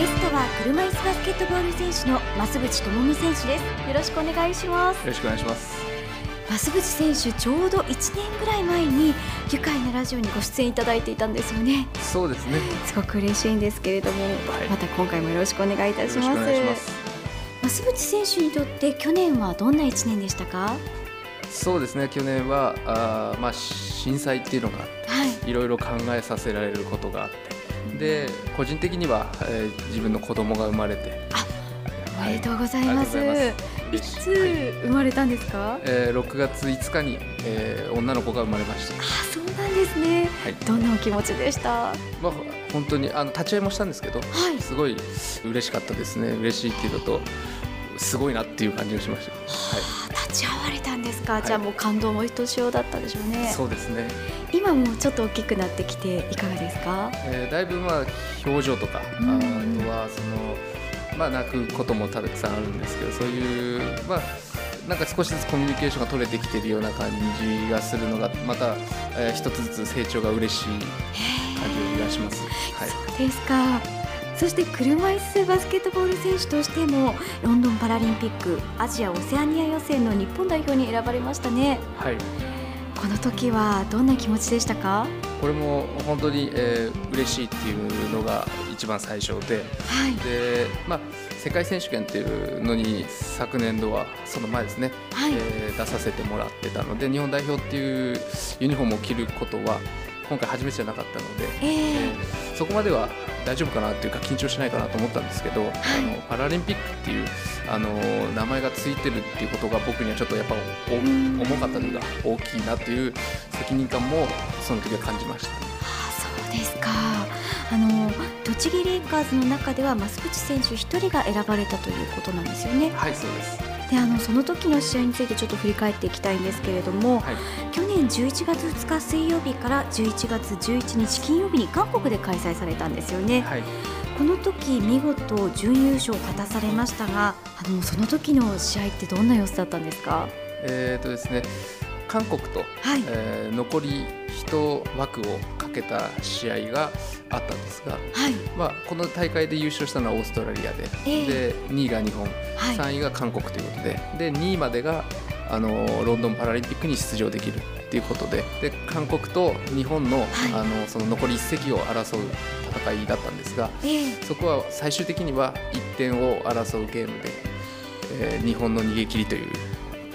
ゲストは車椅子バスケットボール選手の増渕智美選手です。よろしくお願いします。よろしくお願いします。増渕選手ちょうど1年ぐらい前に愉快なラジオにご出演いただいていたんですよね。そうですね。すごく嬉しいんですけれども、はい、また今回もよろしくお願いいたします。増渕選手にとって去年はどんな1年でしたか？そうですね。去年はあ、まあ、震災っていうのがあって、はい、いろいろ考えさせられることがあってで個人的には、えー、自分の子供が生まれて。あおめでとうございます、はいいつ生まれたんですか、はい、えー、6月5日に、えー、女の子が生まれました。あそうなんですね、はい、どんなお気持ちでした？まあ本当にあの立ち会いもしたんですけど、はい、すごい嬉しかったですね。嬉しいっていうのとすごいなっていう感じがしました、はい、立ち会われたんですか、はい、じゃあもう感動もひとしおだったでしょうね。そうですね。今もちょっと大きくなってきていかがですか、えー、だいぶまあ表情とか、あとはそのまあ、泣くこともたくさんあるんですけどそういう、まあ、なんか少しずつコミュニケーションが取れてきているような感じがするのがまた、えー、一つずつ成長が嬉しい感じがします。はい、そうですかそして車椅子バスケットボール選手としてもロンドンパラリンピックアジア・オセアニア予選の日本代表に選ばれましたね。はい。この時はどんな気持ちでしたか？これも本当に、えー、嬉しいっていうのが一番最初で,、はい、でまあ、世界選手権っていうのに昨年度はその前ですね、はい、えー、出させてもらってたので日本代表っていうユニフォームを着ることは今回初めてじゃなかったので、えー、えー、そこまでは大丈夫かなっていうか緊張しないかなと思ったんですけど、はい、あのパラリンピックっていうあの名前がついてるっていうことが僕にはちょっとやっぱ重かったというか大きいなという責任感もその時は感じました。あそうですか。あの栃木レイカーズの中では増渕選手1人が選ばれたということなんですよね。はいそうですであのその時の試合についてちょっと振り返っていきたいんですけれども、はい、去年11月2日水曜日から11月11日金曜日に韓国で開催されたんですよね。はい、この時見事準優勝を果たされましたがあのその時の試合ってどんな様子だったんですか？えーとですね韓国と、はい、えー、残り1枠をかけた試合があったんですが、はい、まあ、この大会で優勝したのはオーストラリアでえー、で2位が日本、はい、3位が韓国ということでで2位までがあのロンドンパラリンピックに出場できるっていうことでで韓国と日本の,、あのその残り1席を争う戦いだったんですが、えー、そこは最終的には1点を争うゲームで、えー、日本の逃げ切りという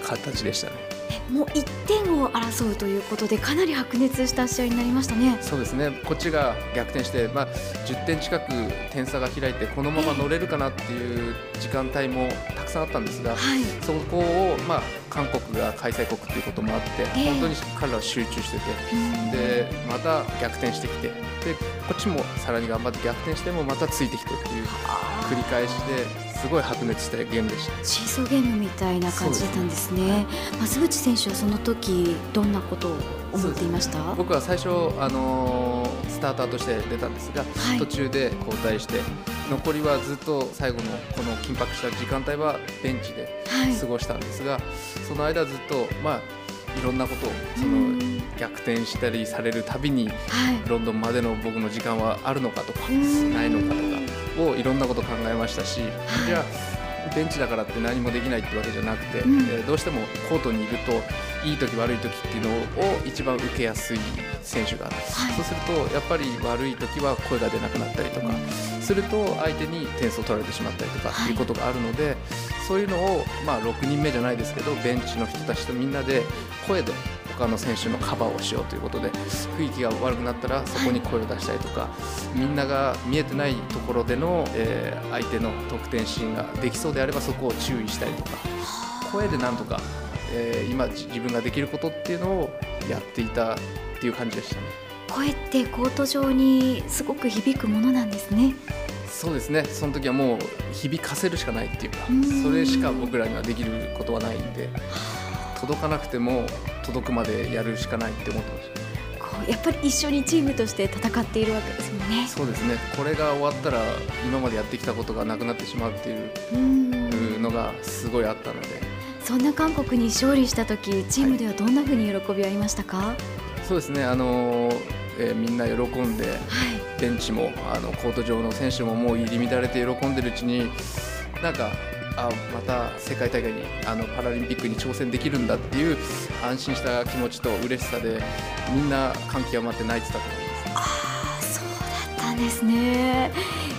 形でしたね。もう1点を争うということでかなり白熱した試合になりましたね。そうですね。こっちが逆転して、まあ、10点近く点差が開いてこのまま乗れるかなっていう時間帯もたくさんあったんですが、そこを、まあ、韓国が開催国ということもあって、えー、本当に彼らは集中してて、でまた逆転してきてでこっちもさらに頑張って逆転してもまたついてきてっていう繰り返しですごい白熱したゲームでした。シーソーゲームみたいな感じだったんですね。増渕選手はその時どんなことを思っていました？僕は最初、あのー、スターターとして出たんですが、はい、途中で交代して残りはずっと最後のこの緊迫した時間帯はベンチで過ごしたんですが、はい、その間ずっとまあいろんなことをその逆転したりされるたびに、ロンドンまでの僕の時間はあるのかとかないのかとかをいろんなこと考えましたし、じゃあベンチだからって何もできないってわけじゃなくて、うん、どうしてもコートにいるといい時悪い時っていうのを一番受けやすい選手が、はい、そうするとやっぱり悪い時は声が出なくなったりとかすると相手に点数を取られてしまったりとかっていうことがあるので、はい、そういうのをまあ6人目じゃないですけどベンチの人たちとみんなで声で他の選手のカバーをしようということで雰囲気が悪くなったらそこに声を出したりとか、みんなが見えてないところでの、えー、相手の得点シーンができそうであればそこを注意したりとか声でなんとかえー、今自分ができることっていうのをやっていたっていう感じでしたね。声ってコート上にすごく響くものなんですね。そうですね。その時はもう響かせるしかないっていうかそれしか僕らにはできることはないんで届かなくても届くまでやるしかないって思ってましたやっぱり一緒にチームとして戦っているわけですもんね。そうですね。これが終わったら今までやってきたことがなくなってしまうっていうのがすごいあったので。そんな韓国に勝利した時チームではどんなふうに喜びはありましたか、はい、そうですねあのえー、みんな喜んで、はい、ベンチもあのコート上の選手ももう入り乱れて喜んでるうちになんかあまた世界大会にあのパラリンピックに挑戦できるんだっていう安心した気持ちと嬉しさでみんな感極まって泣いてたと思います。あそうだったんですね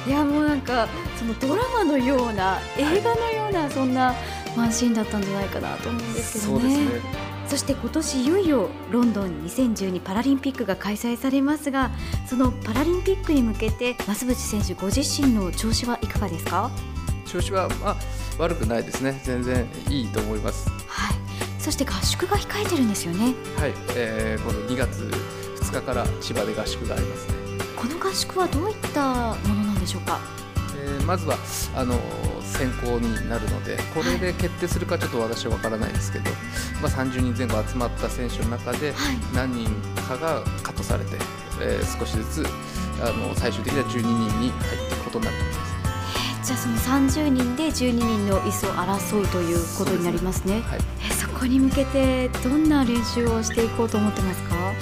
いやもうなんかそのドラマのような映画のようなそんなワンシーンだったんじゃないかなと思うんですけどね。そうですねそして今年いよいよロンドン2012パラリンピックが開催されますがそのパラリンピックに向けて増渕選手ご自身の調子はいかがですか？調子は、まあ、悪くないですね。全然いいと思います、はい、そして合宿が控えてるんですよね。はい、えー、この2月2日から千葉で合宿がありますね。この合宿はどういったものなんでしょうか、えー、まずはあの選考になるのでこれで決定するかちょっと私は分からないですけど、まあ、30人前後集まった選手の中で何人かがカットされて、えー、少しずつあの最終的には12人に入っていくことになっています。じゃあその30人で12人の椅子を争うということになりますね。そ、はい、えそこに向けてどんな練習をしていこうと思ってますか？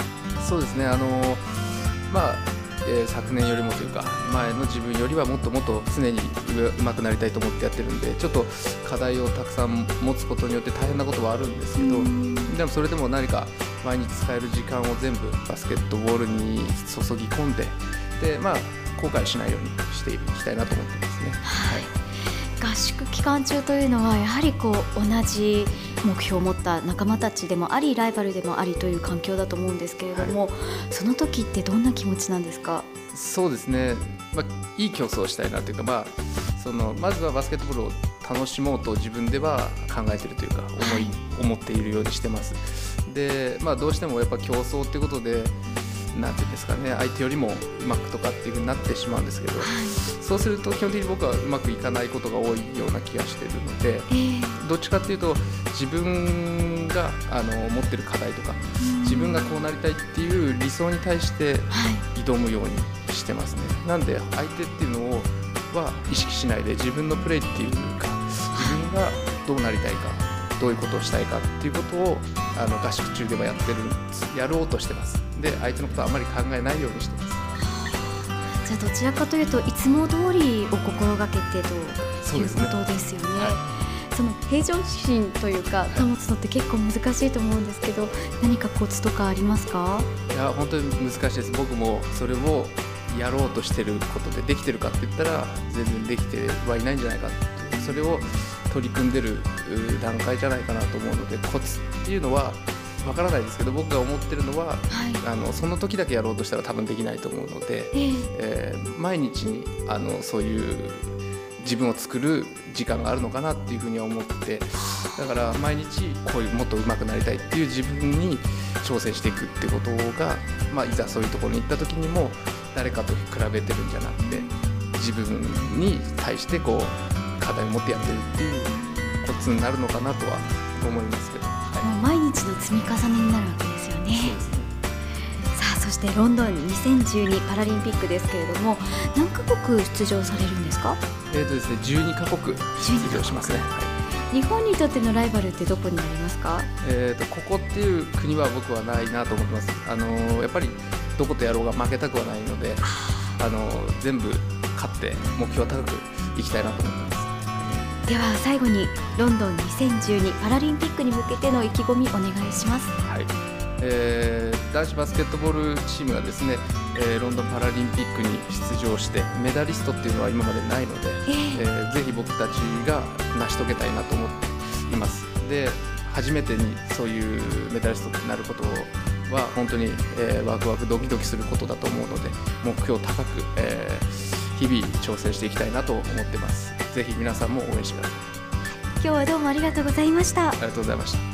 そうですね。あのまあえー、昨年よりもというか前の自分よりはもっともっと常にうまくなりたいと思ってやってるんでちょっと課題をたくさん持つことによって大変なことはあるんですけどでもそれでも何か毎日使える時間を全部バスケットボールに注ぎ込んででまあ後悔しないようにしていきたいなと思ってますね。はい。合宿期間中というのはやはりこう同じ目標を持った仲間たちでもありライバルでもありという環境だと思うんですけれども、はい、その時ってどんな気持ちなんですか？そうですね、まあ、いい競争をしたいなというか、まあ、そのまずはバスケットボールを楽しもうと自分では考えているというか思い、はい、思っているようにしてます。で、まあ、どうしてもやっぱ競争っていうことでなんていうんですかね相手よりもうまくとかっていうふうになってしまうんですけど、はい、そうすると基本的に僕はうまくいかないことが多いような気がしてるので、えー、どっちかっていうと自分があの持ってる課題とか自分がこうなりたいっていう理想に対して挑むようにしてますね。なんで相手っていうのをは意識しないで自分のプレーっていうか自分がどうなりたいかどういうことをしたいかっていうことをあの合宿中ではやってるやろうとしてます。で相手のことはあまり考えないようにしてます。じゃあどちらかというといつも通りを心がけてということですよね。その平常心というか保つのって結構難しいと思うんですけど何かコツとかありますか？いや本当に難しいです。僕もそれをやろうとしてることでできてるかって言ったら全然できてはいないんじゃないかって。それを取り組んでる段階じゃないかなと思うのでコツっていうのはわからないですけど僕が思ってるのは、はい、あのその時だけやろうとしたら多分できないと思うので、えー、えー、毎日にあのそういう自分を作る時間があるのかなっていうふうには思ってだから毎日こういうもっと上手くなりたいっていう自分に挑戦していくってことが、まあ、いざそういうところに行った時にも誰かと比べてるんじゃなくて自分に対してこう課題を持ってやってるっていうコツになるのかなとは思いますけど、はい、毎日の積み重ねになるわけですよね。さあそしてロンドン2012パラリンピックですけれども何カ国出場されるんですか？えーとですね12カ国出場しますね、日本にとってのライバルってどこになりますか？えーとここっていう国は僕はないなと思ってます。あのー、やっぱりどことやろうが負けたくはないのであのー、全部勝って目標高くいきたいなと思ってますでは最後にロンドン2012パラリンピックに向けての意気込みお願いします。はいえー、男子バスケットボールチームがですね、えー、ロンドンパラリンピックに出場してメダリストっていうのは今までないので、えー、えー、ぜひ僕たちが成し遂げたいなと思っています。で初めてにそういうメダリストになることは本当に、えー、ワクワクドキドキすることだと思うので目標高く、えー、日々挑戦していきたいなと思ってます。ぜひ皆さんも応援してください。今日はどうもありがとうございました。ありがとうございました